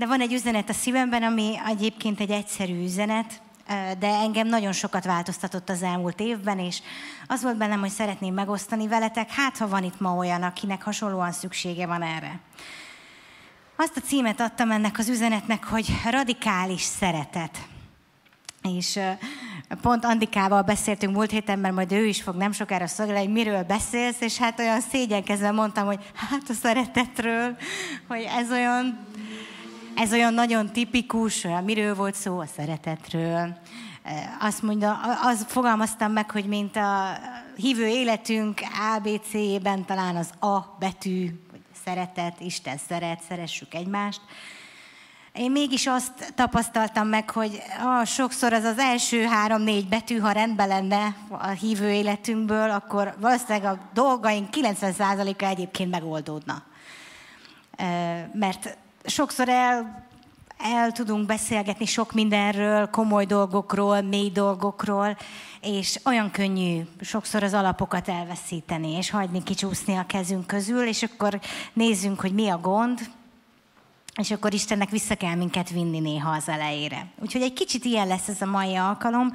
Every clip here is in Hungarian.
de van egy üzenet a szívemben, ami egyébként egy egyszerű üzenet, de engem nagyon sokat változtatott az elmúlt évben, és az volt bennem, hogy szeretném megosztani veletek, hát ha van itt ma olyan, akinek hasonlóan szüksége van erre. Azt a címet adtam ennek az üzenetnek, hogy radikális szeretet. És pont Andikával beszéltünk múlt héten, mert majd ő is fog nem sokára szolgálni, hogy miről beszélsz, és hát olyan szégyenkezve mondtam, hogy hát a szeretetről, hogy ez olyan, ez olyan nagyon tipikus, miről volt szó a szeretetről. Azt mondja, az fogalmaztam meg, hogy mint a hívő életünk ABC-ben talán az A betű, hogy szeretet, Isten szeret, szeressük egymást. Én mégis azt tapasztaltam meg, hogy ah, sokszor az az első három-négy betű, ha rendben lenne a hívő életünkből, akkor valószínűleg a dolgaink 90%-a egyébként megoldódna. Mert sokszor el, el tudunk beszélgetni sok mindenről, komoly dolgokról, mély dolgokról, és olyan könnyű sokszor az alapokat elveszíteni, és hagyni kicsúszni a kezünk közül, és akkor nézzünk, hogy mi a gond, és akkor Istennek vissza kell minket vinni néha az elejére. Úgyhogy egy kicsit ilyen lesz ez a mai alkalom,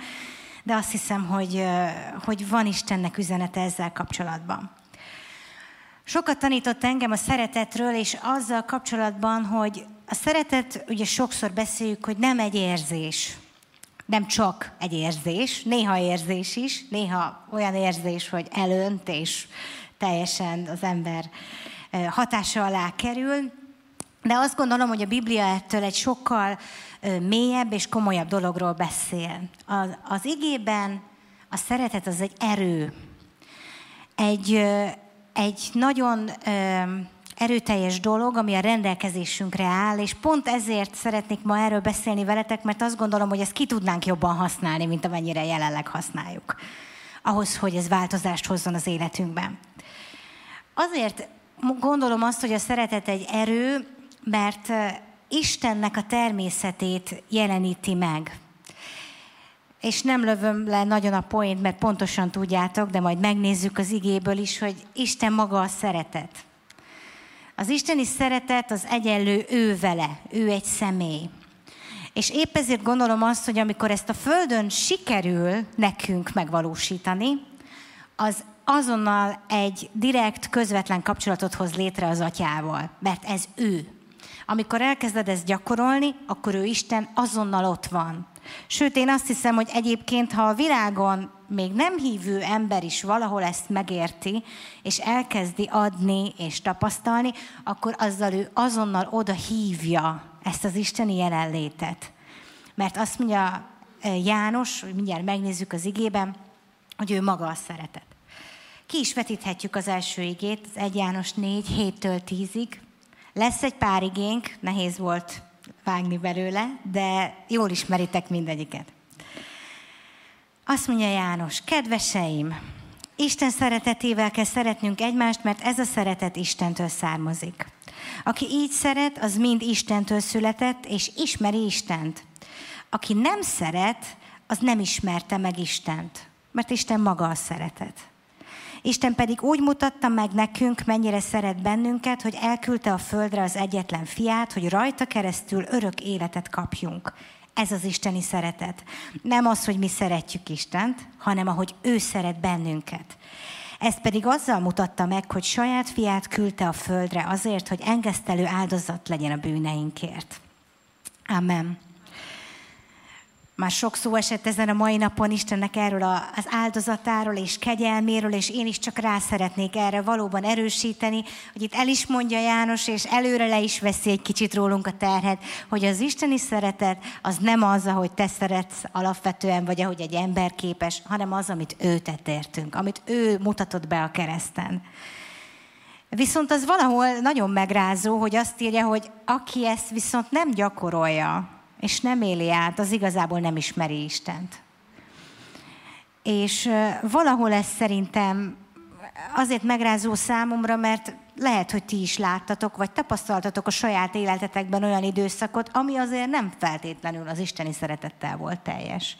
de azt hiszem, hogy, hogy van Istennek üzenete ezzel kapcsolatban. Sokat tanított engem a szeretetről, és azzal kapcsolatban, hogy a szeretet, ugye sokszor beszéljük, hogy nem egy érzés, nem csak egy érzés, néha érzés is, néha olyan érzés, hogy elönt, és teljesen az ember hatása alá kerül, de azt gondolom, hogy a Biblia ettől egy sokkal mélyebb és komolyabb dologról beszél. Az, az igében a szeretet az egy erő. Egy, egy nagyon erőteljes dolog, ami a rendelkezésünkre áll, és pont ezért szeretnék ma erről beszélni veletek, mert azt gondolom, hogy ezt ki tudnánk jobban használni, mint amennyire jelenleg használjuk. Ahhoz, hogy ez változást hozzon az életünkben. Azért gondolom azt, hogy a szeretet egy erő, mert Istennek a természetét jeleníti meg. És nem lövöm le nagyon a poént, mert pontosan tudjátok, de majd megnézzük az igéből is, hogy Isten maga a szeretet. Az isteni szeretet az egyenlő ő vele, ő egy személy. És épp ezért gondolom azt, hogy amikor ezt a Földön sikerül nekünk megvalósítani, az azonnal egy direkt, közvetlen kapcsolatot hoz létre az atyával, mert ez ő. Amikor elkezded ezt gyakorolni, akkor ő Isten azonnal ott van. Sőt, én azt hiszem, hogy egyébként, ha a világon még nem hívő ember is valahol ezt megérti, és elkezdi adni és tapasztalni, akkor azzal ő azonnal oda hívja ezt az isteni jelenlétet. Mert azt mondja eh, János, hogy mindjárt megnézzük az igében, hogy ő maga a szeretet. Ki is vetíthetjük az első igét, az 1 János 4, 7-től 10-ig. Lesz egy pár igénk, nehéz volt vágni belőle, de jól ismeritek mindegyiket. Azt mondja János, kedveseim, Isten szeretetével kell szeretnünk egymást, mert ez a szeretet Istentől származik. Aki így szeret, az mind Istentől született, és ismeri Istent. Aki nem szeret, az nem ismerte meg Istent, mert Isten maga a szeretet. Isten pedig úgy mutatta meg nekünk, mennyire szeret bennünket, hogy elküldte a földre az egyetlen fiát, hogy rajta keresztül örök életet kapjunk. Ez az isteni szeretet. Nem az, hogy mi szeretjük Istent, hanem ahogy ő szeret bennünket. Ezt pedig azzal mutatta meg, hogy saját fiát küldte a földre azért, hogy engesztelő áldozat legyen a bűneinkért. Amen. Már sok szó esett ezen a mai napon Istennek erről az áldozatáról és kegyelméről, és én is csak rá szeretnék erre valóban erősíteni, hogy itt el is mondja János, és előre le is veszi egy kicsit rólunk a terhet, hogy az isteni szeretet az nem az, ahogy te szeretsz alapvetően, vagy ahogy egy ember képes, hanem az, amit ő tett értünk, amit ő mutatott be a kereszten. Viszont az valahol nagyon megrázó, hogy azt írja, hogy aki ezt viszont nem gyakorolja, és nem éli át, az igazából nem ismeri Istent. És valahol ez szerintem azért megrázó számomra, mert lehet, hogy ti is láttatok, vagy tapasztaltatok a saját életetekben olyan időszakot, ami azért nem feltétlenül az isteni szeretettel volt teljes,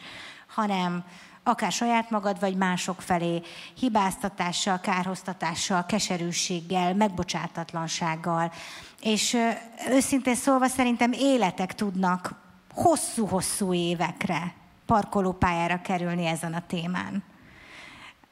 hanem akár saját magad, vagy mások felé, hibáztatással, kárhoztatással, keserűséggel, megbocsátatlansággal. És őszintén szólva szerintem életek tudnak hosszú-hosszú évekre parkolópályára kerülni ezen a témán.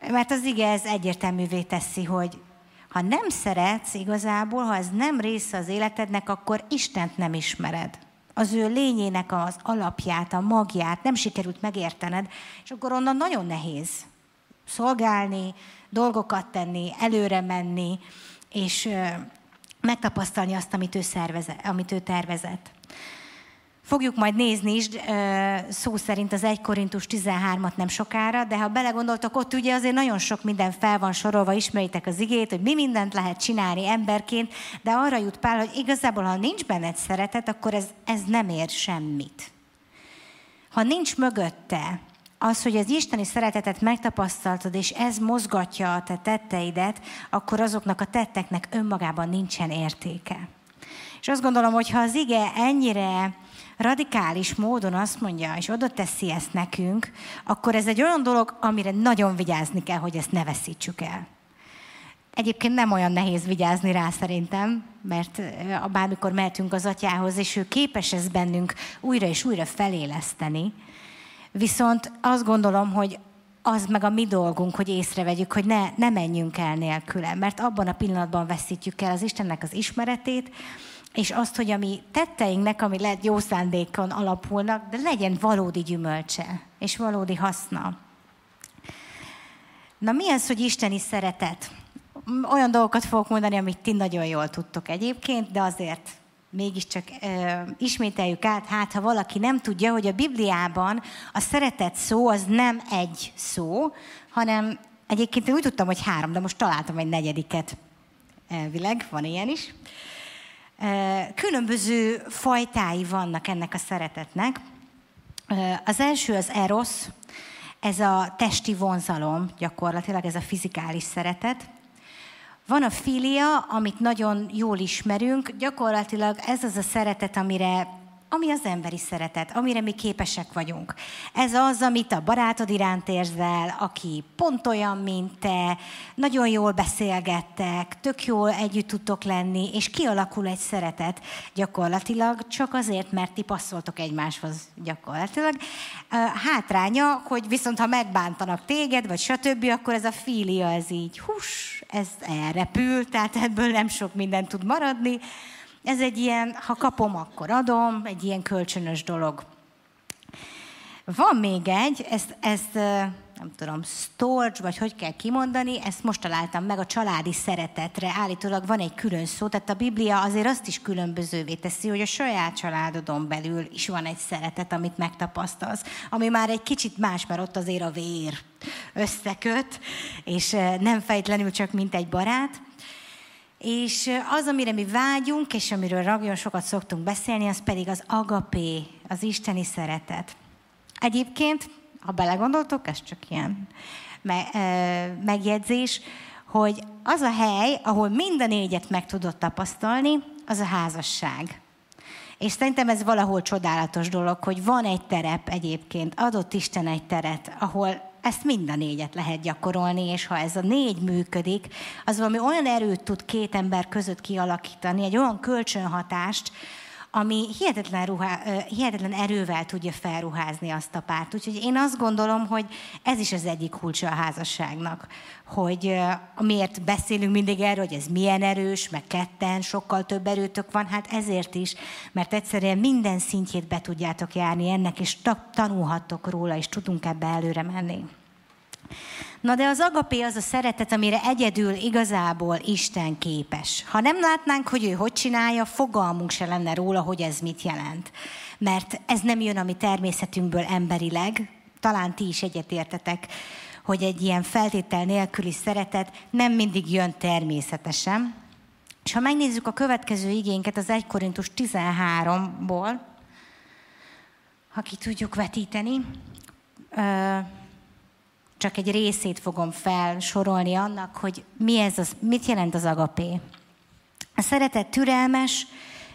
Mert az ige ez egyértelművé teszi, hogy ha nem szeretsz igazából, ha ez nem része az életednek, akkor Istent nem ismered. Az ő lényének az alapját, a magját nem sikerült megértened, és akkor onnan nagyon nehéz szolgálni, dolgokat tenni, előre menni, és megtapasztalni azt, amit ő, szerveze, amit ő tervezett. Fogjuk majd nézni is szó szerint az 1 Korintus 13-at nem sokára, de ha belegondoltok, ott ugye azért nagyon sok minden fel van sorolva, ismeritek az igét, hogy mi mindent lehet csinálni emberként, de arra jut Pál, hogy igazából, ha nincs benned szeretet, akkor ez, ez nem ér semmit. Ha nincs mögötte az, hogy az isteni szeretetet megtapasztaltad, és ez mozgatja a te tetteidet, akkor azoknak a tetteknek önmagában nincsen értéke. És azt gondolom, hogy ha az ige ennyire radikális módon azt mondja, és oda teszi ezt nekünk, akkor ez egy olyan dolog, amire nagyon vigyázni kell, hogy ezt ne veszítsük el. Egyébként nem olyan nehéz vigyázni rá szerintem, mert bármikor mehetünk az atyához, és ő képes ezt bennünk újra és újra feléleszteni. Viszont azt gondolom, hogy az meg a mi dolgunk, hogy észrevegyük, hogy ne, ne menjünk el nélküle, mert abban a pillanatban veszítjük el az Istennek az ismeretét, és azt, hogy a mi tetteinknek, ami lehet jó szándékon alapulnak, de legyen valódi gyümölcse, és valódi haszna. Na mi az, hogy isteni szeretet? Olyan dolgokat fogok mondani, amit ti nagyon jól tudtok egyébként, de azért mégiscsak ö, ismételjük át, hát ha valaki nem tudja, hogy a Bibliában a szeretet szó az nem egy szó, hanem egyébként én úgy tudtam, hogy három, de most találtam egy negyediket elvileg, van ilyen is. Különböző fajtái vannak ennek a szeretetnek. Az első az eros, ez a testi vonzalom, gyakorlatilag ez a fizikális szeretet. Van a filia, amit nagyon jól ismerünk, gyakorlatilag ez az a szeretet, amire ami az emberi szeretet, amire mi képesek vagyunk. Ez az, amit a barátod iránt érzel, aki pont olyan, mint te, nagyon jól beszélgettek, tök jól együtt tudtok lenni, és kialakul egy szeretet gyakorlatilag, csak azért, mert ti passzoltok egymáshoz gyakorlatilag. Hátránya, hogy viszont ha megbántanak téged, vagy stb., akkor ez a filia, ez így, hús, ez elrepül, tehát ebből nem sok minden tud maradni, ez egy ilyen, ha kapom, akkor adom, egy ilyen kölcsönös dolog. Van még egy, ezt, ezt nem tudom, storage, vagy hogy kell kimondani, ezt most találtam meg a családi szeretetre. Állítólag van egy külön szó, tehát a Biblia azért azt is különbözővé teszi, hogy a saját családodon belül is van egy szeretet, amit megtapasztalsz, ami már egy kicsit más, mert ott azért a vér összeköt, és nem fejtlenül csak mint egy barát. És az, amire mi vágyunk, és amiről nagyon sokat szoktunk beszélni, az pedig az agapé, az isteni szeretet. Egyébként, ha belegondoltok, ez csak ilyen megjegyzés, hogy az a hely, ahol minden négyet meg tudod tapasztalni, az a házasság. És szerintem ez valahol csodálatos dolog, hogy van egy terep egyébként, adott Isten egy teret, ahol ezt mind a négyet lehet gyakorolni, és ha ez a négy működik, az valami olyan erőt tud két ember között kialakítani, egy olyan kölcsönhatást, ami hihetetlen, ruhá, hihetetlen erővel tudja felruházni azt a párt. Úgyhogy én azt gondolom, hogy ez is az egyik kulcsa a házasságnak, hogy miért beszélünk mindig erről, hogy ez milyen erős, meg ketten, sokkal több erőtök van, hát ezért is, mert egyszerűen minden szintjét be tudjátok járni ennek, és tanulhattok róla, és tudunk ebbe előre menni. Na de az agapé az a szeretet, amire egyedül igazából Isten képes. Ha nem látnánk, hogy ő hogy csinálja, fogalmunk se lenne róla, hogy ez mit jelent. Mert ez nem jön a mi természetünkből emberileg, talán ti is egyetértetek, hogy egy ilyen feltétel nélküli szeretet nem mindig jön természetesen. És ha megnézzük a következő igénket az 1 Korintus 13-ból, ha ki tudjuk vetíteni, csak egy részét fogom felsorolni annak, hogy mi ez az, mit jelent az agapé. A szeretet türelmes,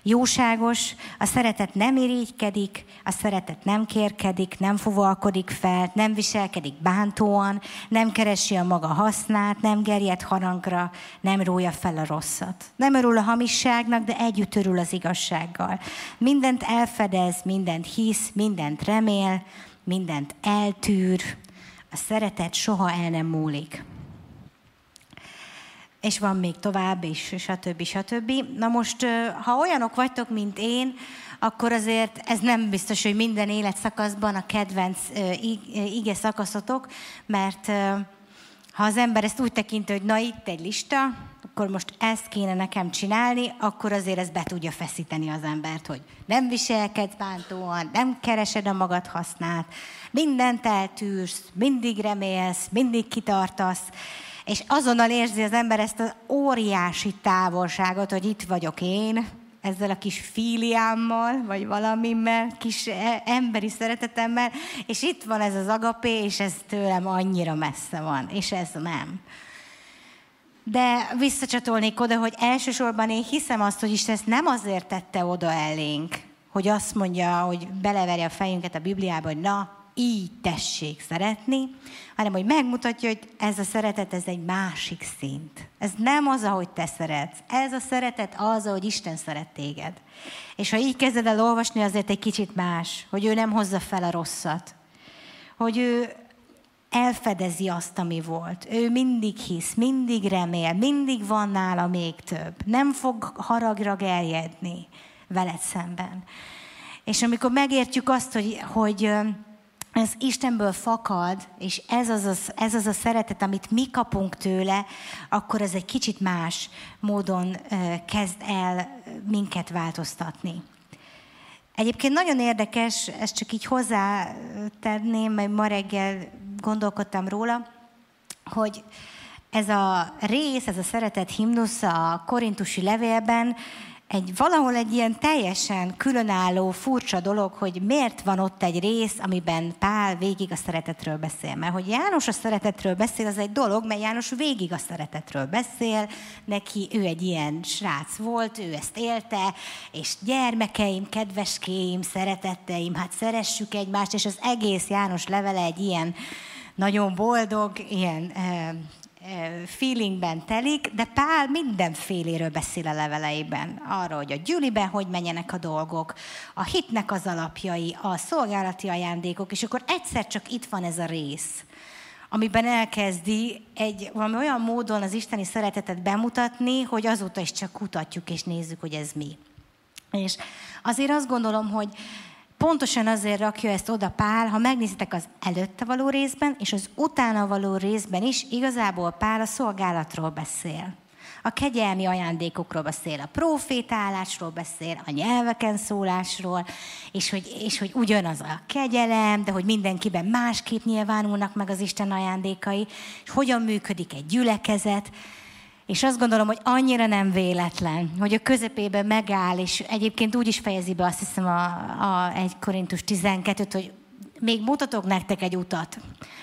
jóságos, a szeretet nem irigykedik, a szeretet nem kérkedik, nem fuvalkodik fel, nem viselkedik bántóan, nem keresi a maga hasznát, nem gerjed harangra, nem rója fel a rosszat. Nem örül a hamisságnak, de együtt örül az igazsággal. Mindent elfedez, mindent hisz, mindent remél, mindent eltűr. A szeretet soha el nem múlik és van még tovább, és stb. stb. Na most, ha olyanok vagytok, mint én, akkor azért ez nem biztos, hogy minden életszakaszban a kedvenc ige szakaszotok, mert ha az ember ezt úgy tekinti, hogy na itt egy lista, akkor most ezt kéne nekem csinálni, akkor azért ez be tudja feszíteni az embert, hogy nem viselkedsz bántóan, nem keresed a magad hasznát, mindent eltűrsz, mindig remélsz, mindig kitartasz, és azonnal érzi az ember ezt az óriási távolságot, hogy itt vagyok én, ezzel a kis fíliámmal, vagy valamimmel, kis e, emberi szeretetemmel, és itt van ez az agapé, és ez tőlem annyira messze van, és ez nem. De visszacsatolnék oda, hogy elsősorban én hiszem azt, hogy Isten ezt nem azért tette oda elénk, hogy azt mondja, hogy beleverje a fejünket a Bibliába, hogy na, így tessék szeretni, hanem hogy megmutatja, hogy ez a szeretet, ez egy másik szint. Ez nem az, ahogy te szeretsz. Ez a szeretet az, ahogy Isten szeret téged. És ha így kezded el olvasni, azért egy kicsit más, hogy ő nem hozza fel a rosszat. Hogy ő elfedezi azt, ami volt. Ő mindig hisz, mindig remél, mindig van nála még több. Nem fog haragra gerjedni veled szemben. És amikor megértjük azt, hogy, hogy ez Istenből fakad, és ez az, a, ez az a szeretet, amit mi kapunk tőle, akkor ez egy kicsit más módon kezd el minket változtatni. Egyébként nagyon érdekes, ezt csak így hozzátenném, mert ma reggel gondolkodtam róla, hogy ez a rész, ez a szeretet himnusz a korintusi levélben egy valahol egy ilyen teljesen különálló, furcsa dolog, hogy miért van ott egy rész, amiben Pál végig a szeretetről beszél. Mert hogy János a szeretetről beszél, az egy dolog, mert János végig a szeretetről beszél, neki ő egy ilyen srác volt, ő ezt élte, és gyermekeim, kedveskéim, szeretetteim, hát szeressük egymást, és az egész János levele egy ilyen nagyon boldog, ilyen feelingben telik, de Pál mindenféléről beszél a leveleiben. Arról, hogy a gyűliben hogy menjenek a dolgok, a hitnek az alapjai, a szolgálati ajándékok, és akkor egyszer csak itt van ez a rész, amiben elkezdi egy valami olyan módon az isteni szeretetet bemutatni, hogy azóta is csak kutatjuk és nézzük, hogy ez mi. És azért azt gondolom, hogy Pontosan azért rakja ezt oda Pál, ha megnézitek az előtte való részben, és az utána való részben is, igazából Pál a szolgálatról beszél. A kegyelmi ajándékokról beszél, a profétálásról beszél, a nyelveken szólásról, és hogy, és hogy ugyanaz a kegyelem, de hogy mindenkiben másképp nyilvánulnak meg az Isten ajándékai, és hogyan működik egy gyülekezet. És azt gondolom, hogy annyira nem véletlen, hogy a közepében megáll, és egyébként úgy is fejezi be azt hiszem a, a 1 Korintus 12-t, hogy még mutatok nektek egy utat,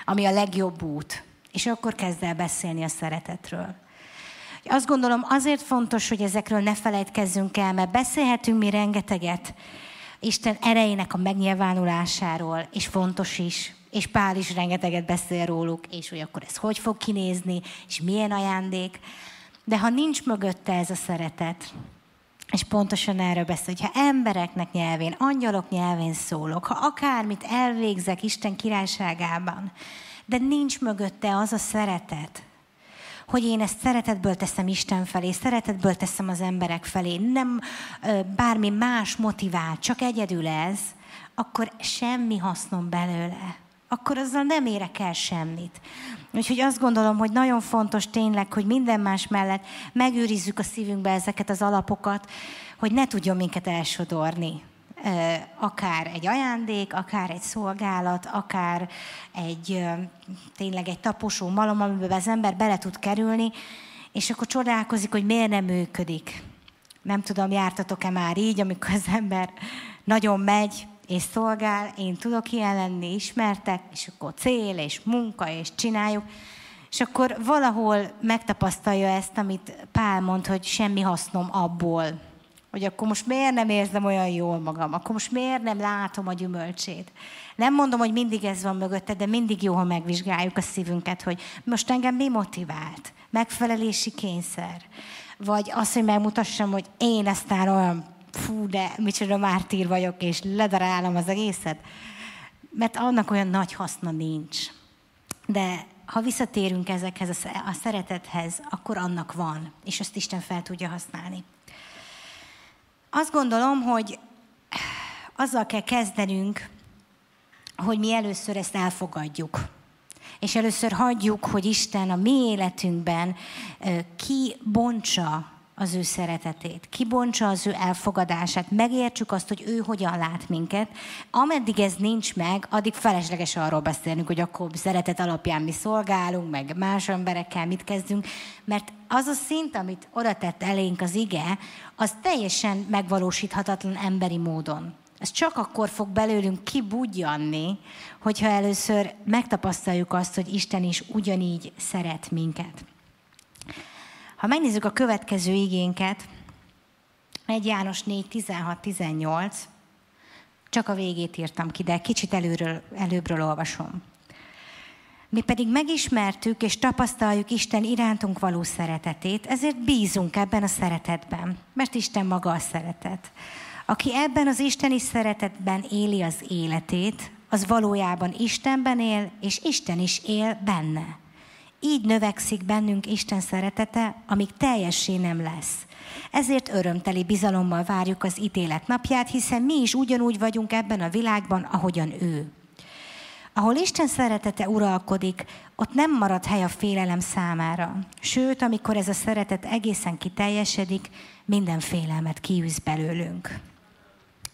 ami a legjobb út. És akkor kezd el beszélni a szeretetről. Azt gondolom azért fontos, hogy ezekről ne felejtkezzünk el, mert beszélhetünk mi rengeteget Isten erejének a megnyilvánulásáról, és fontos is, és Pál is rengeteget beszél róluk, és hogy akkor ez hogy fog kinézni, és milyen ajándék. De ha nincs mögötte ez a szeretet, és pontosan erről beszél, hogy ha embereknek nyelvén, angyalok nyelvén szólok, ha akármit elvégzek Isten királyságában, de nincs mögötte az a szeretet, hogy én ezt szeretetből teszem Isten felé, szeretetből teszem az emberek felé, nem bármi más motivál, csak egyedül ez, akkor semmi hasznom belőle. Akkor azzal nem érek el semmit. Úgyhogy azt gondolom, hogy nagyon fontos tényleg, hogy minden más mellett megőrizzük a szívünkbe ezeket az alapokat, hogy ne tudjon minket elsodorni. Akár egy ajándék, akár egy szolgálat, akár egy tényleg egy taposó malom, amiben az ember bele tud kerülni, és akkor csodálkozik, hogy miért nem működik. Nem tudom, jártatok-e már így, amikor az ember nagyon megy, és szolgál, én tudok ilyen lenni, ismertek, és akkor cél, és munka, és csináljuk. És akkor valahol megtapasztalja ezt, amit Pál mond, hogy semmi hasznom abból. hogy akkor most miért nem érzem olyan jól magam, akkor most miért nem látom a gyümölcsét. Nem mondom, hogy mindig ez van mögötte, de mindig jó, ha megvizsgáljuk a szívünket, hogy most engem mi motivált. Megfelelési kényszer. Vagy az, hogy megmutassam, hogy én aztán olyan fú, de micsoda mártír vagyok, és ledarálom az egészet. Mert annak olyan nagy haszna nincs. De ha visszatérünk ezekhez a szeretethez, akkor annak van, és azt Isten fel tudja használni. Azt gondolom, hogy azzal kell kezdenünk, hogy mi először ezt elfogadjuk. És először hagyjuk, hogy Isten a mi életünkben kibontsa az ő szeretetét, kibontsa az ő elfogadását, megértsük azt, hogy ő hogyan lát minket. Ameddig ez nincs meg, addig felesleges arról beszélnünk, hogy akkor szeretet alapján mi szolgálunk, meg más emberekkel mit kezdünk, mert az a szint, amit oda tett elénk az ige, az teljesen megvalósíthatatlan emberi módon. Ez csak akkor fog belőlünk kibudjanni, hogyha először megtapasztaljuk azt, hogy Isten is ugyanígy szeret minket. Ha megnézzük a következő igénket, 1 János 4, 16, 18, csak a végét írtam ki, de kicsit előről, előbbről olvasom. Mi pedig megismertük és tapasztaljuk Isten irántunk való szeretetét, ezért bízunk ebben a szeretetben, mert Isten maga a szeretet. Aki ebben az isteni szeretetben éli az életét, az valójában Istenben él, és Isten is él benne. Így növekszik bennünk Isten szeretete, amíg teljessé nem lesz. Ezért örömteli bizalommal várjuk az ítélet napját, hiszen mi is ugyanúgy vagyunk ebben a világban, ahogyan ő. Ahol Isten szeretete uralkodik, ott nem marad hely a félelem számára. Sőt, amikor ez a szeretet egészen kiteljesedik, minden félelmet kiűz belőlünk.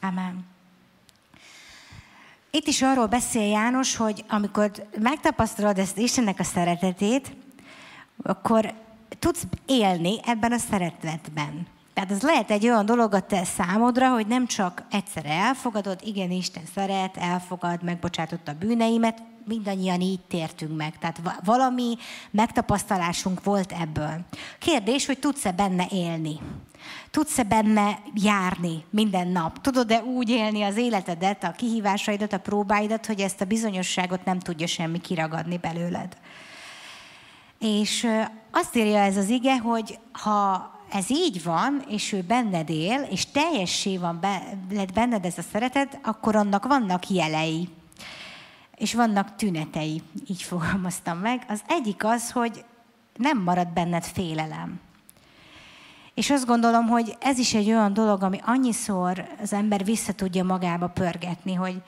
Amen. Itt is arról beszél János, hogy amikor megtapasztalod ezt Istennek a szeretetét, akkor tudsz élni ebben a szeretetben. Tehát ez lehet egy olyan dolog a te számodra, hogy nem csak egyszer elfogadod, igen, Isten szeret, elfogad, megbocsátott a bűneimet, mindannyian így tértünk meg. Tehát valami megtapasztalásunk volt ebből. Kérdés, hogy tudsz-e benne élni? Tudsz-e benne járni minden nap? Tudod-e úgy élni az életedet, a kihívásaidat, a próbáidat, hogy ezt a bizonyosságot nem tudja semmi kiragadni belőled? És azt írja ez az ige, hogy ha ez így van, és ő benned él, és teljessé van be, lett benned ez a szeretet, akkor annak vannak jelei. És vannak tünetei, így fogalmaztam meg. Az egyik az, hogy nem marad benned félelem. És azt gondolom, hogy ez is egy olyan dolog, ami annyiszor az ember vissza tudja magába pörgetni, hogy,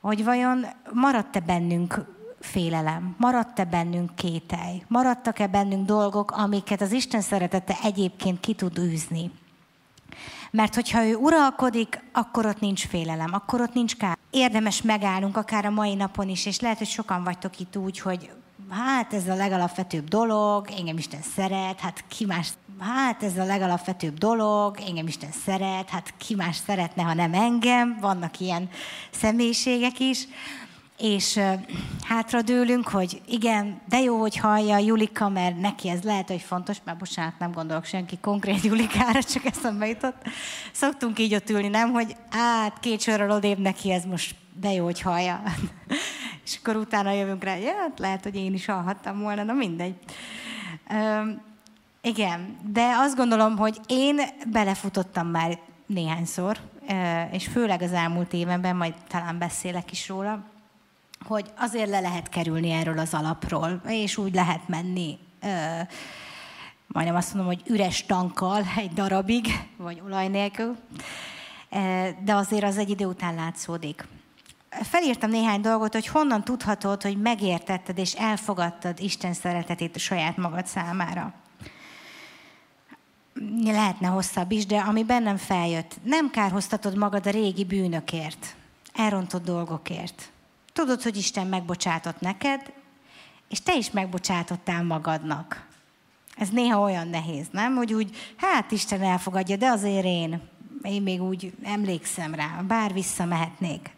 hogy vajon maradt-e bennünk félelem, maradt-e bennünk kételj, maradtak-e bennünk dolgok, amiket az Isten szeretete egyébként ki tud űzni. Mert hogyha ő uralkodik, akkor ott nincs félelem, akkor ott nincs kár. Érdemes megállnunk akár a mai napon is, és lehet, hogy sokan vagytok itt úgy, hogy hát ez a legalapvetőbb dolog, engem Isten szeret, hát ki más, hát ez a legalapvetőbb dolog, engem Isten szeret, hát ki más szeretne, ha nem engem, vannak ilyen személyiségek is, és hátradőlünk, hogy igen, de jó, hogy hallja Julika, mert neki ez lehet, hogy fontos, mert bocsánat, nem gondolok senki konkrét Julikára, csak eszembe jutott. Szoktunk így ott ülni, nem, hogy át két sorral odébb neki ez most de jó, hogy hallja. és akkor utána jövünk rá, ja, hát lehet, hogy én is hallhattam volna, na mindegy. Um, igen, de azt gondolom, hogy én belefutottam már néhányszor, és főleg az elmúlt évenben, majd talán beszélek is róla, hogy azért le lehet kerülni erről az alapról, és úgy lehet menni, majdnem azt mondom, hogy üres tankkal egy darabig, vagy olaj nélkül, de azért az egy idő után látszódik felírtam néhány dolgot, hogy honnan tudhatod, hogy megértetted és elfogadtad Isten szeretetét a saját magad számára. Lehetne hosszabb is, de ami bennem feljött, nem kárhoztatod magad a régi bűnökért, elrontott dolgokért. Tudod, hogy Isten megbocsátott neked, és te is megbocsátottál magadnak. Ez néha olyan nehéz, nem? Hogy úgy, hát Isten elfogadja, de azért én, én még úgy emlékszem rá, bár visszamehetnék.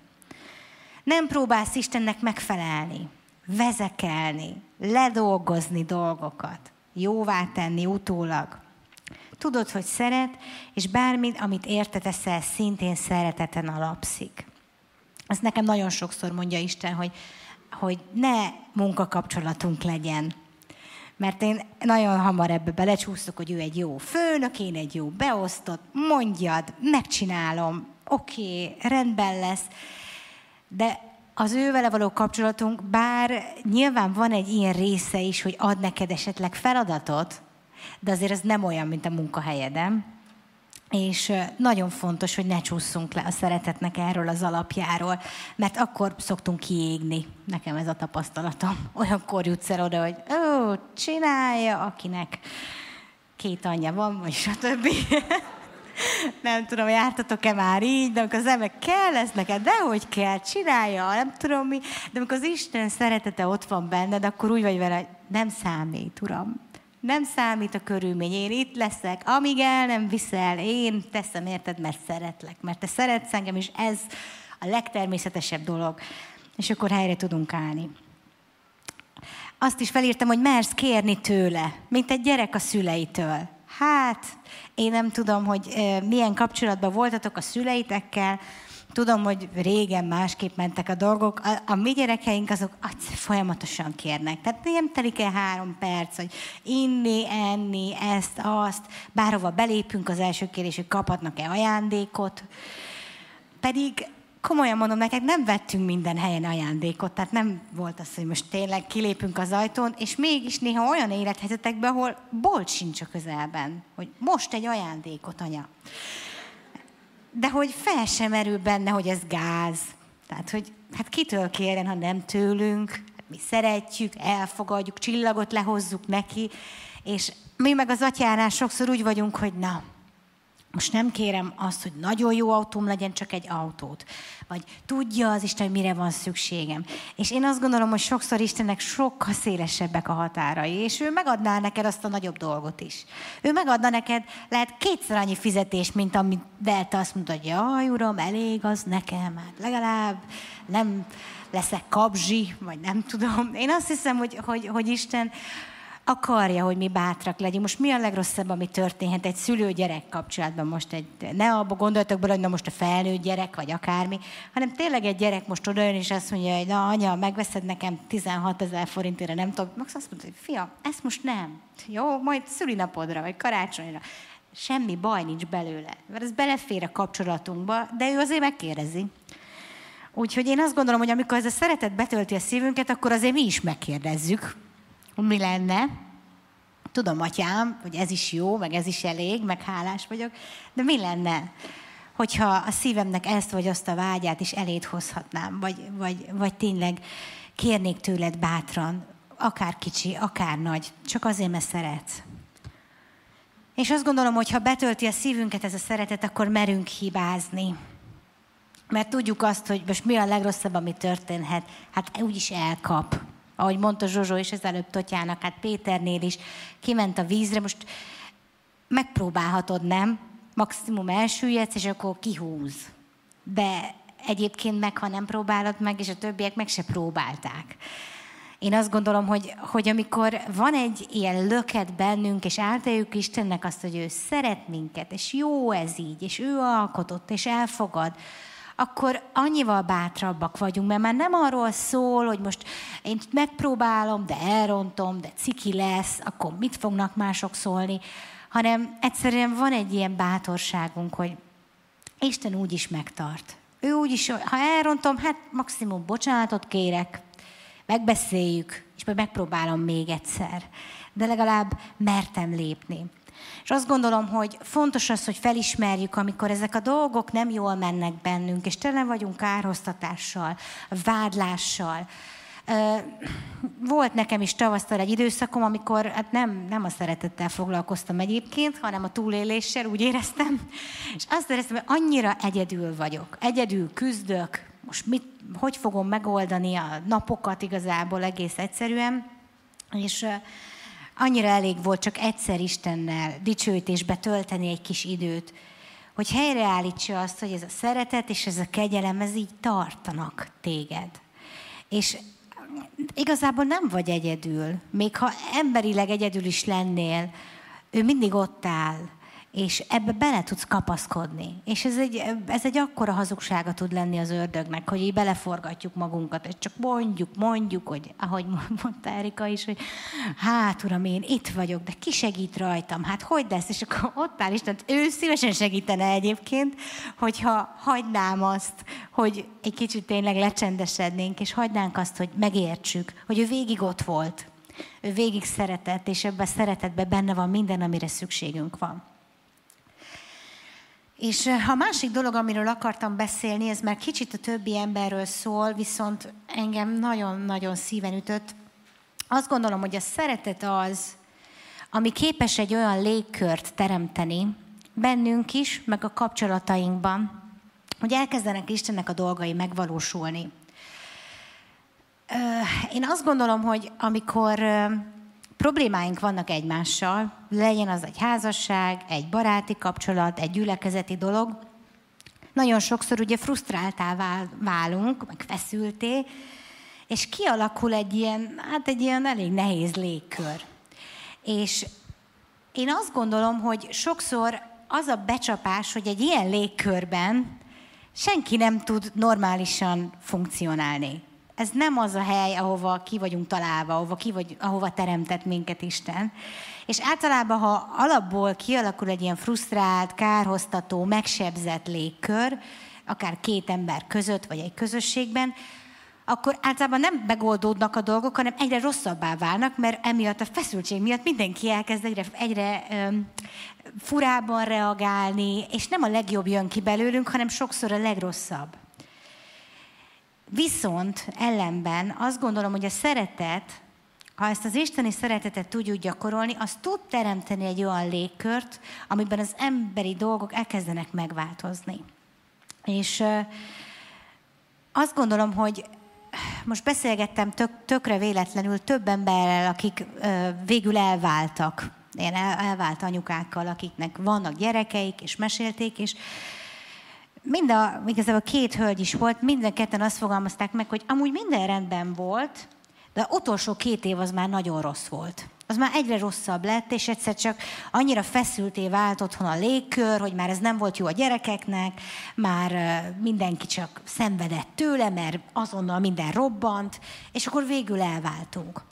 Nem próbálsz Istennek megfelelni, vezekelni, ledolgozni dolgokat, jóvá tenni utólag. Tudod, hogy szeret, és bármit, amit érte teszel, szintén szereteten alapszik. Ezt nekem nagyon sokszor mondja Isten, hogy, hogy ne munkakapcsolatunk legyen. Mert én nagyon hamar ebbe belecsúszok, hogy ő egy jó főnök, én egy jó beosztott, mondjad, megcsinálom, oké, okay, rendben lesz. De az ő vele való kapcsolatunk, bár nyilván van egy ilyen része is, hogy ad neked esetleg feladatot, de azért ez nem olyan, mint a munkahelyedem. És nagyon fontos, hogy ne csúszunk le a szeretetnek erről az alapjáról, mert akkor szoktunk kiégni. Nekem ez a tapasztalatom. Olyankor jutsz el oda, hogy ó, csinálja, akinek két anyja van, vagy stb. nem tudom, jártatok-e már így, de amikor az ember kell ez neked, de hogy kell, csinálja, nem tudom mi, de amikor az Isten szeretete ott van benned, akkor úgy vagy vele, nem számít, Uram, nem számít a körülmény, én itt leszek, amíg el nem viszel, én teszem érted, mert szeretlek, mert te szeretsz engem, és ez a legtermészetesebb dolog. És akkor helyre tudunk állni. Azt is felírtam, hogy mersz kérni tőle, mint egy gyerek a szüleitől. Hát, én nem tudom, hogy milyen kapcsolatban voltatok a szüleitekkel, Tudom, hogy régen másképp mentek a dolgok. A, a mi gyerekeink azok folyamatosan kérnek. Tehát nem telik el három perc, hogy inni, enni, ezt, azt. Bárhova belépünk, az első kérdés, hogy kaphatnak-e ajándékot. Pedig komolyan mondom neked, nem vettünk minden helyen ajándékot, tehát nem volt az, hogy most tényleg kilépünk az ajtón, és mégis néha olyan élethelyzetekben, ahol bolt sincs a közelben, hogy most egy ajándékot, anya de hogy fel sem merül benne, hogy ez gáz. Tehát, hogy hát kitől kérjen, ha nem tőlünk, mi szeretjük, elfogadjuk, csillagot lehozzuk neki, és mi meg az atyánál sokszor úgy vagyunk, hogy na, most nem kérem azt, hogy nagyon jó autóm legyen, csak egy autót. Vagy tudja az Isten, hogy mire van szükségem. És én azt gondolom, hogy sokszor Istennek sokkal szélesebbek a határai, és ő megadná neked azt a nagyobb dolgot is. Ő megadna neked lehet kétszer annyi fizetést, mint amit te azt mondta, hogy jaj, uram, elég az nekem, hát legalább nem leszek kabzsi, vagy nem tudom. Én azt hiszem, hogy, hogy, hogy Isten akarja, hogy mi bátrak legyünk. Most mi a legrosszabb, ami történhet egy szülő-gyerek kapcsolatban? Most egy, ne abba gondoltok bele, hogy na most a felnőtt gyerek, vagy akármi, hanem tényleg egy gyerek most odajön, és azt mondja, hogy na anya, megveszed nekem 16 ezer forintért, nem tudom. Max azt mondja, hogy fia, ezt most nem. Jó, majd szülinapodra, vagy karácsonyra. Semmi baj nincs belőle, mert ez belefér a kapcsolatunkba, de ő azért megkérdezi. Úgyhogy én azt gondolom, hogy amikor ez a szeretet betölti a szívünket, akkor azért mi is megkérdezzük, mi lenne. Tudom, atyám, hogy ez is jó, meg ez is elég, meg hálás vagyok, de mi lenne, hogyha a szívemnek ezt vagy azt a vágyát is elét hozhatnám, vagy, vagy, vagy tényleg kérnék tőled bátran, akár kicsi, akár nagy, csak azért, mert szeretsz. És azt gondolom, hogy ha betölti a szívünket ez a szeretet, akkor merünk hibázni. Mert tudjuk azt, hogy most mi a legrosszabb, ami történhet. Hát úgyis elkap ahogy mondta Zsozsó és ezelőbb Totyának, hát Péternél is kiment a vízre, most megpróbálhatod, nem? Maximum elsüllyedsz, és akkor kihúz. De egyébként meg, ha nem próbálod meg, és a többiek meg se próbálták. Én azt gondolom, hogy, hogy amikor van egy ilyen löket bennünk, és átéljuk Istennek azt, hogy ő szeret minket, és jó ez így, és ő alkotott, és elfogad, akkor annyival bátrabbak vagyunk, mert már nem arról szól, hogy most én megpróbálom, de elrontom, de ciki lesz, akkor mit fognak mások szólni, hanem egyszerűen van egy ilyen bátorságunk, hogy Isten úgy is megtart. Ő úgy is, ha elrontom, hát maximum bocsánatot kérek, megbeszéljük, és majd megpróbálom még egyszer. De legalább mertem lépni. És azt gondolom, hogy fontos az, hogy felismerjük, amikor ezek a dolgok nem jól mennek bennünk, és tele vagyunk kárhoztatással, vádlással. Volt nekem is tavasztal egy időszakom, amikor hát nem, nem a szeretettel foglalkoztam egyébként, hanem a túléléssel, úgy éreztem. És azt éreztem, hogy annyira egyedül vagyok. Egyedül küzdök, most mit, hogy fogom megoldani a napokat igazából egész egyszerűen. És annyira elég volt csak egyszer Istennel dicsőítésbe tölteni egy kis időt, hogy helyreállítsa azt, hogy ez a szeretet és ez a kegyelem, ez így tartanak téged. És igazából nem vagy egyedül. Még ha emberileg egyedül is lennél, ő mindig ott áll. És ebbe bele tudsz kapaszkodni. És ez egy, ez egy akkora hazugsága tud lenni az ördögnek, hogy így beleforgatjuk magunkat, és csak mondjuk, mondjuk, hogy ahogy mondta Erika is, hogy hát uram, én itt vagyok, de ki segít rajtam? Hát hogy lesz? És akkor ott áll Isten, ő szívesen segítene egyébként, hogyha hagynám azt, hogy egy kicsit tényleg lecsendesednénk, és hagynánk azt, hogy megértsük, hogy ő végig ott volt. Ő végig szeretett, és ebben a szeretetben benne van minden, amire szükségünk van. És a másik dolog, amiről akartam beszélni, ez már kicsit a többi emberről szól, viszont engem nagyon-nagyon szíven ütött. Azt gondolom, hogy a szeretet az, ami képes egy olyan légkört teremteni, bennünk is, meg a kapcsolatainkban, hogy elkezdenek Istennek a dolgai megvalósulni. Én azt gondolom, hogy amikor problémáink vannak egymással, legyen az egy házasság, egy baráti kapcsolat, egy gyülekezeti dolog, nagyon sokszor ugye frusztráltá válunk, meg feszülté, és kialakul egy ilyen, hát egy ilyen elég nehéz légkör. És én azt gondolom, hogy sokszor az a becsapás, hogy egy ilyen légkörben senki nem tud normálisan funkcionálni ez nem az a hely, ahova ki vagyunk találva, ahova, ki vagy, ahova teremtett minket Isten. És általában, ha alapból kialakul egy ilyen frusztrált, kárhoztató, megsebzett légkör, akár két ember között, vagy egy közösségben, akkor általában nem megoldódnak a dolgok, hanem egyre rosszabbá válnak, mert emiatt a feszültség miatt mindenki elkezd egyre, egyre um, furában reagálni, és nem a legjobb jön ki belőlünk, hanem sokszor a legrosszabb. Viszont ellenben azt gondolom, hogy a szeretet, ha ezt az isteni szeretetet tudjuk gyakorolni, az tud teremteni egy olyan légkört, amiben az emberi dolgok elkezdenek megváltozni. És azt gondolom, hogy most beszélgettem tök, tökre véletlenül több emberrel, akik végül elváltak, ilyen elvált anyukákkal, akiknek vannak gyerekeik, és mesélték, és mind a, igazából két hölgy is volt, minden ketten azt fogalmazták meg, hogy amúgy minden rendben volt, de utolsó két év az már nagyon rossz volt. Az már egyre rosszabb lett, és egyszer csak annyira feszülté vált otthon a légkör, hogy már ez nem volt jó a gyerekeknek, már mindenki csak szenvedett tőle, mert azonnal minden robbant, és akkor végül elváltunk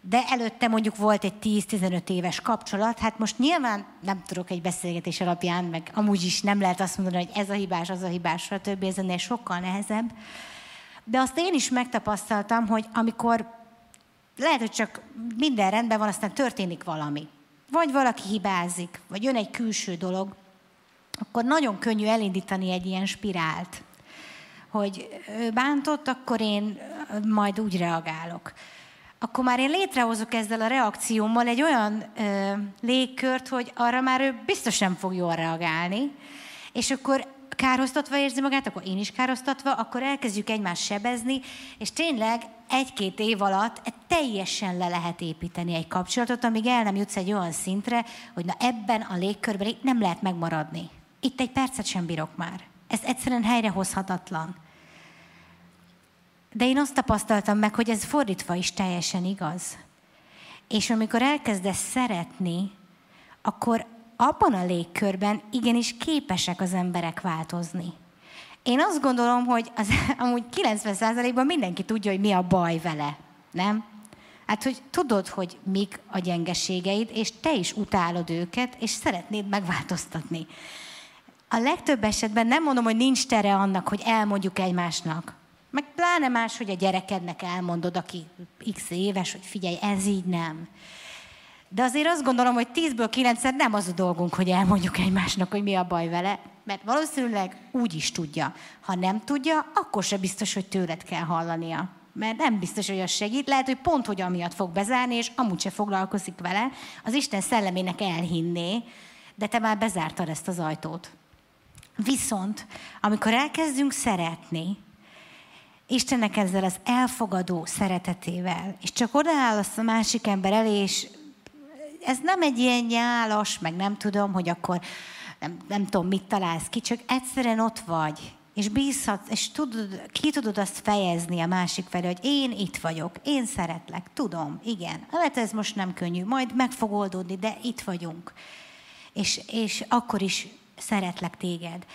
de előtte mondjuk volt egy 10-15 éves kapcsolat, hát most nyilván nem tudok egy beszélgetés alapján, meg amúgy is nem lehet azt mondani, hogy ez a hibás, az a hibás, többi ez ennél sokkal nehezebb. De azt én is megtapasztaltam, hogy amikor lehet, hogy csak minden rendben van, aztán történik valami. Vagy valaki hibázik, vagy jön egy külső dolog, akkor nagyon könnyű elindítani egy ilyen spirált. Hogy ő bántott, akkor én majd úgy reagálok akkor már én létrehozok ezzel a reakciómmal egy olyan ö, légkört, hogy arra már ő biztos nem fog jól reagálni, és akkor kárhoztatva érzi magát, akkor én is kárhoztatva, akkor elkezdjük egymást sebezni, és tényleg egy-két év alatt teljesen le lehet építeni egy kapcsolatot, amíg el nem jutsz egy olyan szintre, hogy na ebben a légkörben nem lehet megmaradni. Itt egy percet sem bírok már. Ez egyszerűen helyrehozhatatlan. De én azt tapasztaltam meg, hogy ez fordítva is teljesen igaz. És amikor elkezdesz szeretni, akkor abban a légkörben igenis képesek az emberek változni. Én azt gondolom, hogy az, amúgy 90%-ban mindenki tudja, hogy mi a baj vele, nem? Hát, hogy tudod, hogy mik a gyengeségeid, és te is utálod őket, és szeretnéd megváltoztatni. A legtöbb esetben nem mondom, hogy nincs tere annak, hogy elmondjuk egymásnak, meg pláne más, hogy a gyerekednek elmondod, aki x éves, hogy figyelj, ez így nem. De azért azt gondolom, hogy tízből kilencszer nem az a dolgunk, hogy elmondjuk egymásnak, hogy mi a baj vele, mert valószínűleg úgy is tudja. Ha nem tudja, akkor se biztos, hogy tőled kell hallania. Mert nem biztos, hogy az segít. Lehet, hogy pont, hogy amiatt fog bezárni, és amúgy se foglalkozik vele, az Isten szellemének elhinné, de te már bezártad ezt az ajtót. Viszont, amikor elkezdünk szeretni, Istennek ezzel az elfogadó szeretetével, és csak odaállasz a másik ember elé, és ez nem egy ilyen nyálas, meg nem tudom, hogy akkor nem, nem tudom, mit találsz ki, csak egyszerűen ott vagy, és bízhatsz, és tudod, ki tudod azt fejezni a másik felé, hogy én itt vagyok, én szeretlek, tudom, igen. Lehet ez most nem könnyű, majd meg fog oldódni, de itt vagyunk. és, és akkor is szeretlek téged,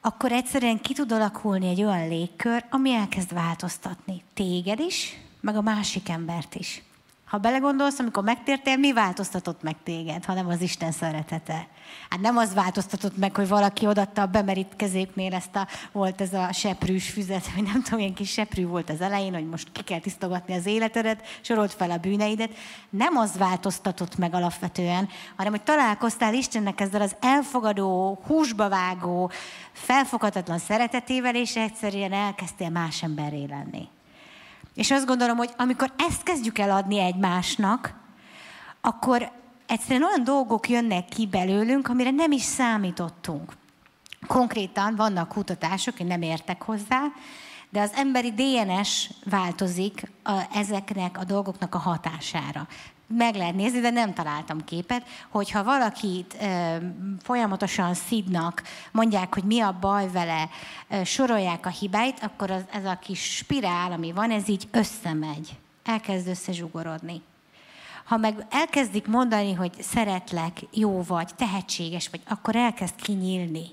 akkor egyszerűen ki tud alakulni egy olyan légkör, ami elkezd változtatni téged is, meg a másik embert is. Ha belegondolsz, amikor megtértél, mi változtatott meg téged, hanem az Isten szeretete? Hát nem az változtatott meg, hogy valaki odatta a bemerítkezéknél ezt a, volt ez a seprűs füzet, vagy nem tudom, ilyen kis seprű volt az elején, hogy most ki kell tisztogatni az életedet, sorolt fel a bűneidet. Nem az változtatott meg alapvetően, hanem hogy találkoztál Istennek ezzel az elfogadó, húsba vágó, felfoghatatlan szeretetével, és egyszerűen elkezdtél más emberré lenni. És azt gondolom, hogy amikor ezt kezdjük el adni egymásnak, akkor egyszerűen olyan dolgok jönnek ki belőlünk, amire nem is számítottunk. Konkrétan vannak kutatások, én nem értek hozzá, de az emberi DNS változik a, ezeknek a dolgoknak a hatására meg lehet nézni, de nem találtam képet, hogyha valakit ö, folyamatosan szidnak, mondják, hogy mi a baj vele, ö, sorolják a hibáit, akkor az, ez a kis spirál, ami van, ez így összemegy. Elkezd összezsugorodni. Ha meg elkezdik mondani, hogy szeretlek, jó vagy, tehetséges vagy, akkor elkezd kinyílni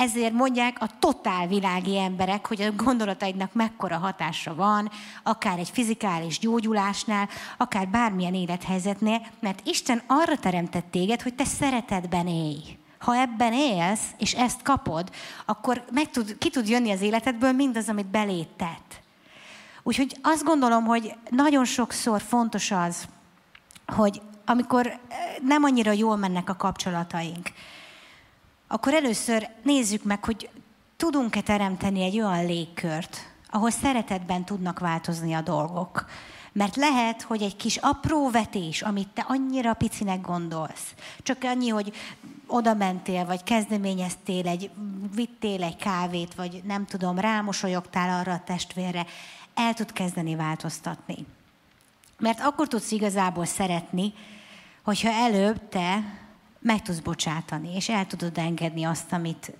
ezért mondják a totál világi emberek, hogy a gondolataidnak mekkora hatása van, akár egy fizikális gyógyulásnál, akár bármilyen élethelyzetnél, mert Isten arra teremtett téged, hogy te szeretetben élj. Ha ebben élsz, és ezt kapod, akkor meg tud, ki tud jönni az életedből mindaz, amit belét tett. Úgyhogy azt gondolom, hogy nagyon sokszor fontos az, hogy amikor eh, nem annyira jól mennek a kapcsolataink, akkor először nézzük meg, hogy tudunk-e teremteni egy olyan légkört, ahol szeretetben tudnak változni a dolgok. Mert lehet, hogy egy kis apró vetés, amit te annyira picinek gondolsz, csak annyi, hogy oda mentél, vagy kezdeményeztél, egy, vittél egy kávét, vagy nem tudom, rámosolyogtál arra a testvérre, el tud kezdeni változtatni. Mert akkor tudsz igazából szeretni, hogyha előbb te meg tudsz bocsátani, és el tudod engedni azt, amit,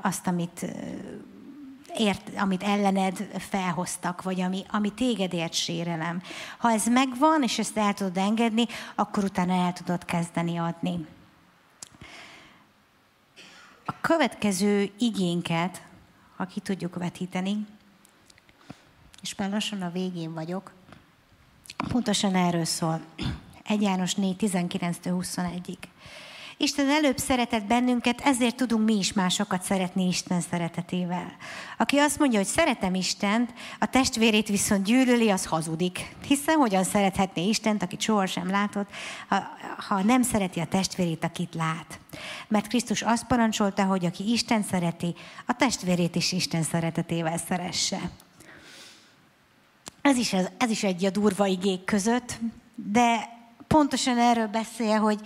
azt, amit, ért, amit ellened felhoztak, vagy ami, ami téged ért sérelem. Ha ez megvan, és ezt el tudod engedni, akkor utána el tudod kezdeni adni. A következő igénket, ha ki tudjuk vetíteni, és már lassan a végén vagyok, pontosan erről szól. 1 János 4, 19-21-ig. Isten előbb szeretett bennünket, ezért tudunk mi is másokat szeretni Isten szeretetével. Aki azt mondja, hogy szeretem Istent, a testvérét viszont gyűlöli, az hazudik. Hiszen hogyan szerethetné Istent, akit sohasem látott, ha, ha nem szereti a testvérét, akit lát. Mert Krisztus azt parancsolta, hogy aki Isten szereti, a testvérét is Isten szeretetével szeresse. Ez is, ez is egy a durva igék között, de pontosan erről beszél, hogy,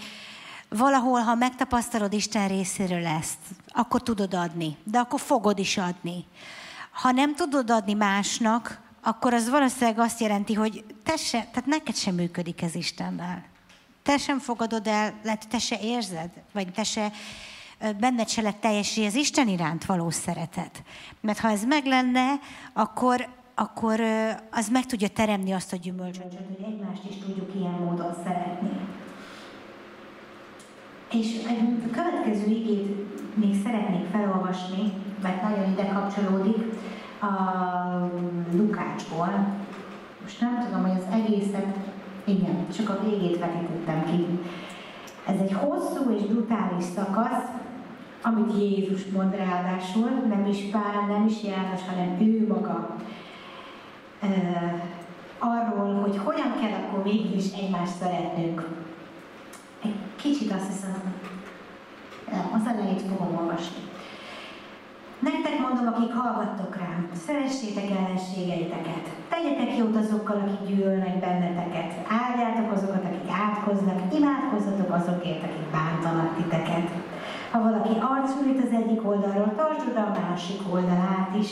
valahol, ha megtapasztalod Isten részéről ezt, akkor tudod adni, de akkor fogod is adni. Ha nem tudod adni másnak, akkor az valószínűleg azt jelenti, hogy te se, tehát neked sem működik ez Istennel. Te sem fogadod el, lehet, te se érzed, vagy te se, benned se lett teljesé az Isten iránt való szeretet. Mert ha ez meg lenne, akkor, akkor az meg tudja teremni azt a gyümölcsöt, hogy egymást is tudjuk ilyen módon szeretni. És egy következő igét még szeretnék felolvasni, mert nagyon ide kapcsolódik a Lukácsból. Most nem tudom, hogy az egészet, igen, csak a végét vetítettem ki. Ez egy hosszú és brutális szakasz, amit Jézus mond ráadásul, nem is Pál, nem is János, hanem ő maga. arról, hogy hogyan kell akkor mégis egymást szeretnünk egy kicsit azt hiszem, az elejét fogom olvasni. Nektek mondom, akik hallgattok rám, szeressétek ellenségeiteket, tegyetek jót azokkal, akik gyűlölnek benneteket, áldjátok azokat, akik átkoznak, imádkozzatok azokért, akik bántanak titeket. Ha valaki arcúrít az egyik oldalról, tartsd oda a másik oldalát is.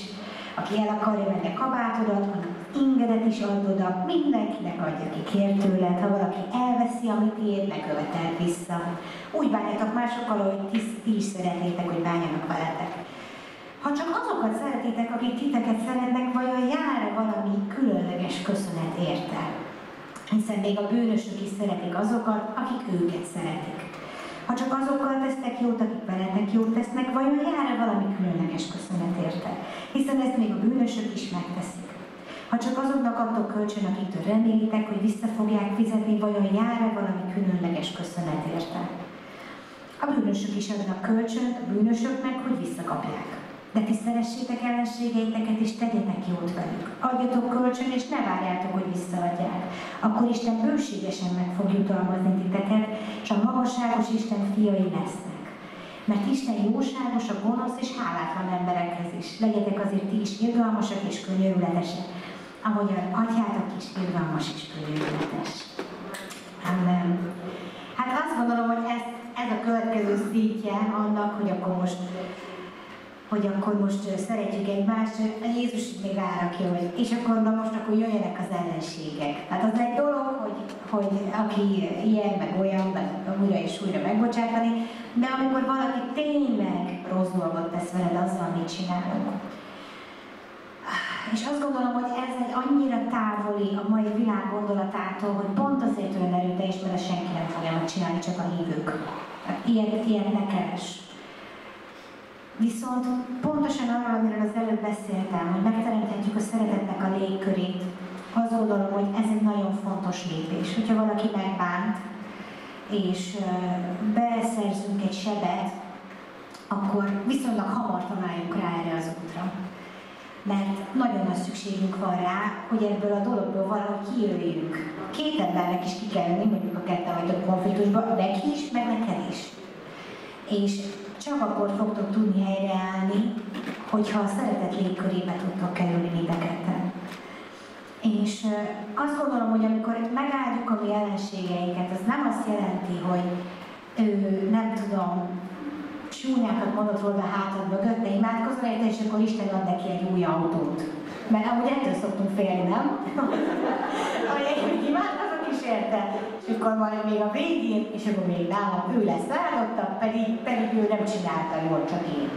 Aki el akarja menni a kabátodat, annak ingedet is add oda, mindenkinek adja, aki kér. Ha valaki elveszi, amit tiéd, ne követeld vissza. Úgy bánjatok másokkal, hogy ti, ti is szeretnétek, hogy bánjanak veletek. Ha csak azokat szeretitek, akik titeket szeretnek, vajon jár -e valami különleges köszönet érte? Hiszen még a bűnösök is szeretik azokat, akik őket szeretik. Ha csak azokkal tesztek jót, akik veletek jót tesznek, vajon jár-e valami különleges köszönet érte? Hiszen ezt még a bűnösök is megteszik. Ha csak azoknak adtok kölcsön, akiktől remélitek, hogy vissza fogják fizetni, vajon jár-e valami különleges köszönet érte? A bűnösök is adnak kölcsönt, a bűnösök meg, hogy visszakapják. De ti szeressétek ellenségeiteket, és tegyetek jót velük. Adjatok kölcsön, és ne várjátok, hogy visszaadják. Akkor Isten bőségesen meg fog jutalmazni titeket, és a magasságos Isten fiai lesznek. Mert Isten jóságos a gonosz és hálátlan emberekhez is. Legyetek azért ti is irgalmasak és könyörületesek, ahogy atyátok is irgalmas és könyörületes. Amen. Hát azt gondolom, hogy ez, ez a következő szítje annak, hogy akkor most hogy akkor most szeretjük egymást, Jézus még rárakja, hogy és akkor na most akkor jöjjenek az ellenségek. Tehát az egy dolog, hogy, hogy aki ilyen, meg olyan, meg újra és újra megbocsátani, de amikor valaki tényleg rossz dolgot tesz veled, azzal mit csinálunk. És azt gondolom, hogy ez egy annyira távoli a mai világ gondolatától, hogy pont azért olyan erőteljes, mert senki nem fogja megcsinálni, csak a hívők. Ilyet, ilyet ne keres. Viszont pontosan arról, amiről az előbb beszéltem, hogy megteremthetjük a szeretetnek a légkörét, azt gondolom, hogy ez egy nagyon fontos lépés. Hogyha valaki megbánt, és beszerzünk egy sebet, akkor viszonylag hamar találjunk rá erre az útra. Mert nagyon nagy szükségünk van rá, hogy ebből a dologból valahogy kijöjjünk. Két embernek is ki kell jönni, mondjuk a kettő vagy több konfliktusban, neki is, meg neked is. És csak akkor fogtok tudni helyreállni, hogyha a szeretet légkörébe tudtok kerülni mind a ketten. És azt gondolom, hogy amikor megáldjuk a mi ellenségeinket, az nem azt jelenti, hogy ő, nem tudom, csúnyákat mondott volna a hátad mögött, de imádkozol érte, és akkor Isten ad neki egy új autót. Mert amúgy ettől szoktunk félni, nem? hogy imádkozok is érte, és akkor majd még a végén, és akkor még nálam ő lesz áldottabb, pedig, pedig ő nem csinálta jól, csak én.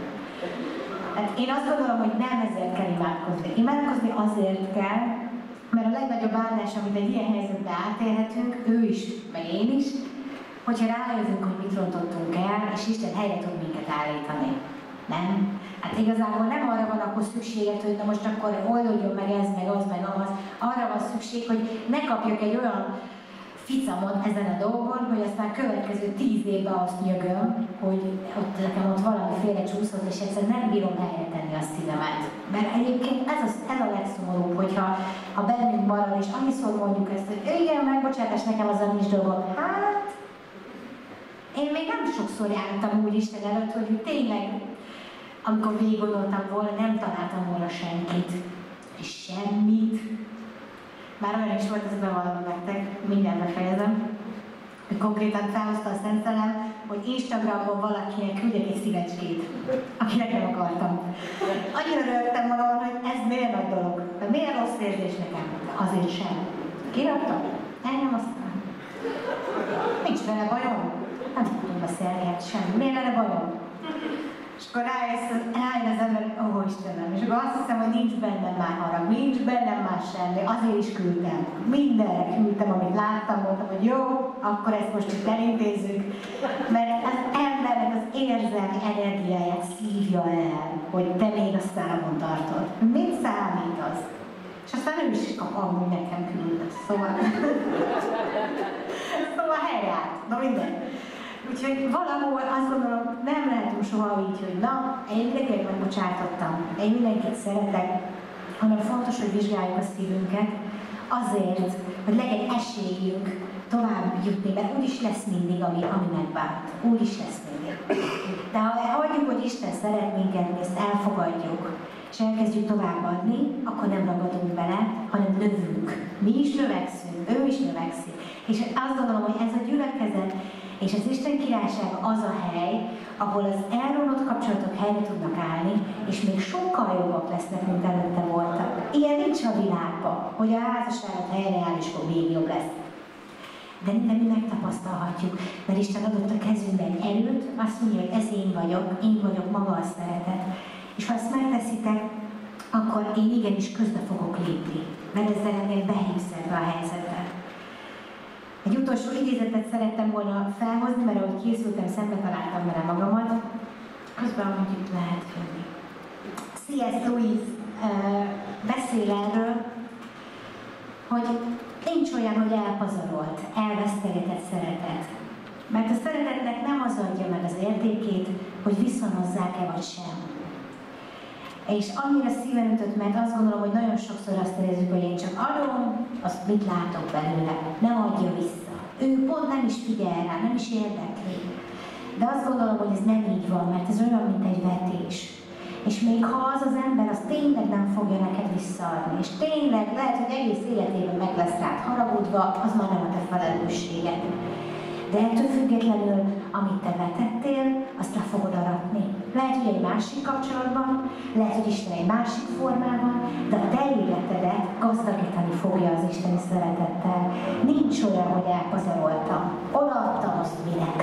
Hát én azt gondolom, hogy nem ezért kell imádkozni. Imádkozni azért kell, mert a legnagyobb áldás, amit egy ilyen helyzetben átélhetünk, ő is, meg én is, hogyha rájövünk, hogy mit rontottunk el, és Isten helyre tud minket állítani. Nem? Hát igazából nem arra van akkor szükséged, hogy na most akkor oldódjon meg ez, meg az, meg az. Arra van szükség, hogy ne kapjak egy olyan ficamon ezen a dolgon, hogy aztán következő tíz évben azt nyögöm, hogy ott nekem ott valamiféle csúszott, és egyszerűen nem bírom helyre tenni a szívemet. Mert egyébként ez, az, ez a legszomorúbb, hogyha ha bennünk marad, és annyiszor mondjuk ezt, hogy igen, megbocsátás, nekem az a nincs dolgom. Hát, én még nem sokszor jártam Isten előtt, hogy tényleg, amikor végig gondoltam volna, nem találtam volna senkit, semmit, már olyan is volt, ez bevallom nektek, mindjárt befejezem, konkrétan felhozta a Szent Szelem, hogy Instagramon valakinek küldjek egy szívecskét, akinek nem akartam. Annyira rögtem magam, hogy ez miért nagy dolog, de miért rossz érzés nekem? Azért sem. Kiraktam? Engem aztán. Nincs vele bajom. Nem tudunk beszélni, hát semmi. Miért lenne bajom? És akkor rájön az ember, ó oh, Istenem, és akkor azt hiszem, hogy nincs bennem már harag, nincs bennem már semmi, azért is küldtem. Mindenre küldtem, amit láttam, mondtam, hogy jó, akkor ezt most itt elintézzük, mert az embernek az érzelmi energiáját szívja el, hogy te még a számon tartod. Mit számít az? És aztán ő is kap amúgy nekem küldött. Szóval... szóval helyreállt. Na minden. Úgyhogy valahol azt gondolom, nem lehetünk soha így, hogy na, én mindenkinek megbocsátottam, én mindenkit szeretek, hanem fontos, hogy vizsgáljuk a szívünket, azért, hogy legyen esélyünk tovább jutni, mert úgyis lesz mindig, ami, ami megbánt. Úgyis lesz mindig. De ha hagyjuk, hogy Isten szeret minket, mi ezt elfogadjuk, és elkezdjük továbbadni, akkor nem ragadunk bele, hanem növünk. Mi is növekszünk, ő is növekszik. És azt gondolom, hogy ez a gyülekezet és az Isten királyság az a hely, ahol az elromlott kapcsolatok helyre tudnak állni, és még sokkal jobbak lesznek, mint előtte voltak. Ilyen nincs a világban, hogy a házasságot helyreáll, és akkor még jobb lesz. De, de mi megtapasztalhatjuk, mert Isten adott a kezünkbe egy erőt, azt mondja, hogy ez én vagyok, én vagyok maga a szeretet. És ha ezt megteszitek, akkor én igenis közbe fogok lépni, mert ezzel ennél behívsz ebbe a helyzetbe. Egy utolsó idézetet szerettem volna felhozni, mert ahogy készültem, szembe találtam vele magamat. Közben mondjuk lehet jönni. C.S. Lewis uh, beszél erről, hogy nincs olyan, hogy elpazarolt, elvesztegetett szeretet. Mert a szeretetnek nem az adja meg az értékét, hogy viszonozzák-e vagy sem. És annyira szíven ütött, mert azt gondolom, hogy nagyon sokszor azt érezzük, hogy én csak adom, azt mit látok belőle, nem adja vissza. Ő pont nem is figyel rá, nem is érdekli. De azt gondolom, hogy ez nem így van, mert ez olyan, mint egy vetés. És még ha az az ember, az tényleg nem fogja neked visszaadni, és tényleg lehet, hogy egész életében meg lesz rád haragudva, az már nem a te felelősséged. De ettől függetlenül, amit te vetettél, azt le fogod aratni. Lehet, hogy egy másik kapcsolatban, lehet, hogy Isten egy másik formában, de a te életedet gazdagítani fogja az Isteni szeretettel. Nincs olyan, hogy elpazaroltam. Odaadtam azt minek.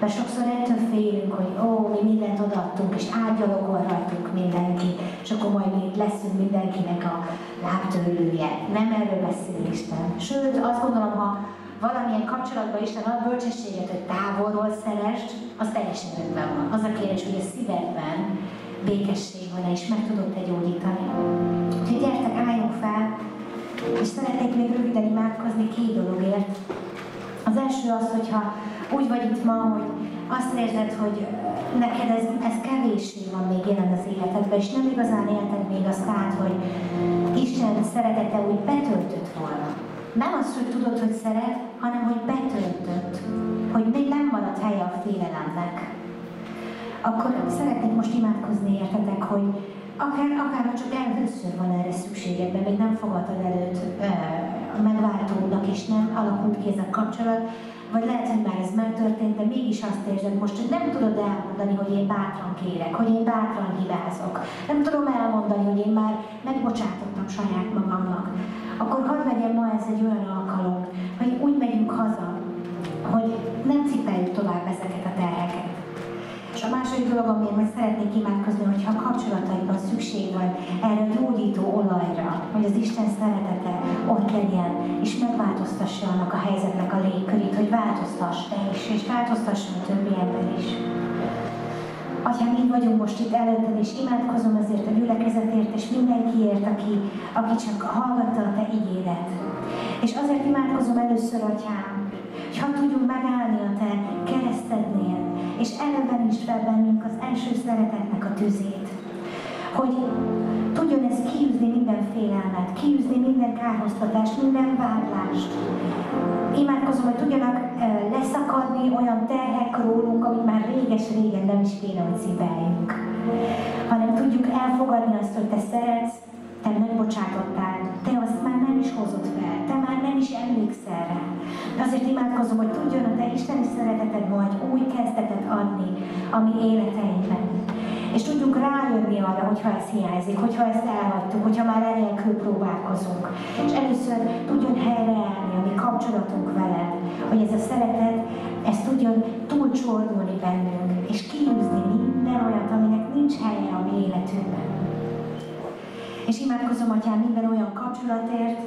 Mert sokszor ettől félünk, hogy ó, mi mindent odaadtunk, és átgyalogolhatunk mindenki, és akkor majd mi leszünk mindenkinek a lábtörlője. Nem erről beszél Isten. Sőt, azt gondolom, ha valamilyen kapcsolatban Isten ad bölcsességet, hogy távolról szerest, az teljesen rendben van. Az a kérdés, hogy a szívedben békesség van és meg tudod te gyógyítani. Úgyhogy gyertek, álljunk fel, és szeretnék még röviden imádkozni két dologért. Az első az, hogyha úgy vagy itt ma, hogy azt érzed, hogy neked ez, ez kevéssé van még jelen az életedben, és nem igazán élted még azt át, hogy Isten szeretete úgy betöltött volna. Nem az, hogy tudod, hogy szeret, hanem hogy betöltött, hogy még nem maradt helye a félelemnek. Akkor szeretnék most imádkozni értetek, hogy akár, akár csak először van erre szükséged, de még nem fogadtad előtt a megváltónak, és nem alakult ki ez a kapcsolat, vagy lehet, hogy már ez megtörtént, de mégis azt érzed most, hogy nem tudod elmondani, hogy én bátran kérek, hogy én bátran hibázok. Nem tudom elmondani, hogy én már megbocsátottam saját magamnak. Akkor hadd legyen ma ez egy olyan alkalom, hogy úgy megyünk haza, hogy nem cipeljük tovább ezeket a terheket. És a második dolog, amiért meg szeretnék imádkozni, hogyha a kapcsolataikban szükség van erre a gyógyító olajra, hogy az Isten szeretete ott legyen, és megváltoztassa annak a helyzetnek a légkörét, hogy változtass te is, és változtasson a többi ember is. Atyám, így vagyunk most itt előtted, és imádkozom azért a gyülekezetért, és mindenkiért, aki, aki csak hallgatta a Te igédet. És azért imádkozom először, Atyám, hogy ha tudjunk megállni a Te keresztednél, és is fel bennünk az első szeretetnek a tüzét. Hogy tudjon ez kiűzni minden félelmet, kiűzni minden kárhoztatást, minden vádlást. Imádkozom, hogy tudjanak leszakadni olyan terhek rólunk, amit már réges-régen nem is kéne, hogy cipeljünk. Hanem tudjuk elfogadni azt, hogy Te szeretsz, Te megbocsátottál, Te azt már nem is hozott fel, Te már nem is emlékszel rá. Azért imádkozom, hogy tudjon a Te Isteni szereteted majd új kezdetet adni a mi életeinkben. És tudjunk rájönni arra, hogyha ez hiányzik, hogyha ezt elhagytuk, hogyha már enélkül próbálkozunk. És először tudjon helyreállni a mi kapcsolatunk veled, hogy ez a szeretet, ez tudjon túlcsordulni bennünk, és kiűzni minden olyat, aminek nincs helye a mi életünkben. És imádkozom, Atyám, minden olyan kapcsolatért,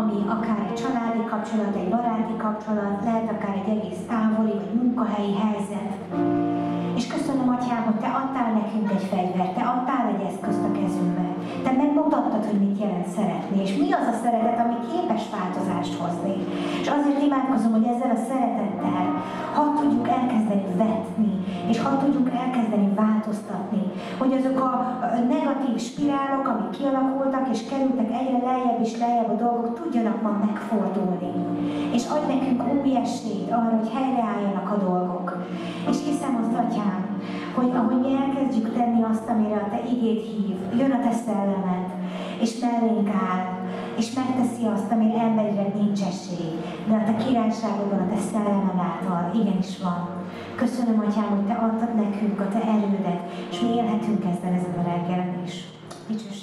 ami akár egy családi kapcsolat, egy baráti kapcsolat, lehet akár egy egész távoli vagy munkahelyi helyzet. És köszönöm, Atyám, hogy Te adtál nekünk egy fegyvert, Te adtál egy eszközt a kezünkbe. Te megmutattad, hogy mit jelent szeretni, és mi az a szeretet, ami képes változást hozni. És azért imádkozom, hogy ezzel a szeretettel ha tudjuk elkezdeni vetni, és ha tudjuk elkezdeni változtatni, hogy azok a negatív spirálok, amik kialakultak és kerültek egyre lejjebb és lejjebb a dolgok, tudjanak ma megfordulni. És adj nekünk új esélyt arra, hogy helyreálljanak a dolgok. És hiszem azt, Atyám, hogy ahogy mi elkezdjük tenni azt, amire a Te igét hív, jön a Te szellemed, és mellénk áll, és megteszi azt, ami emberileg nincs esély. De a Te királyságodban, a Te szellemed által igenis van. Köszönöm, Atyám, hogy Te adtad nekünk a Te erődet, és mi élhetünk ezzel ezen a reggelen is. Dicsőség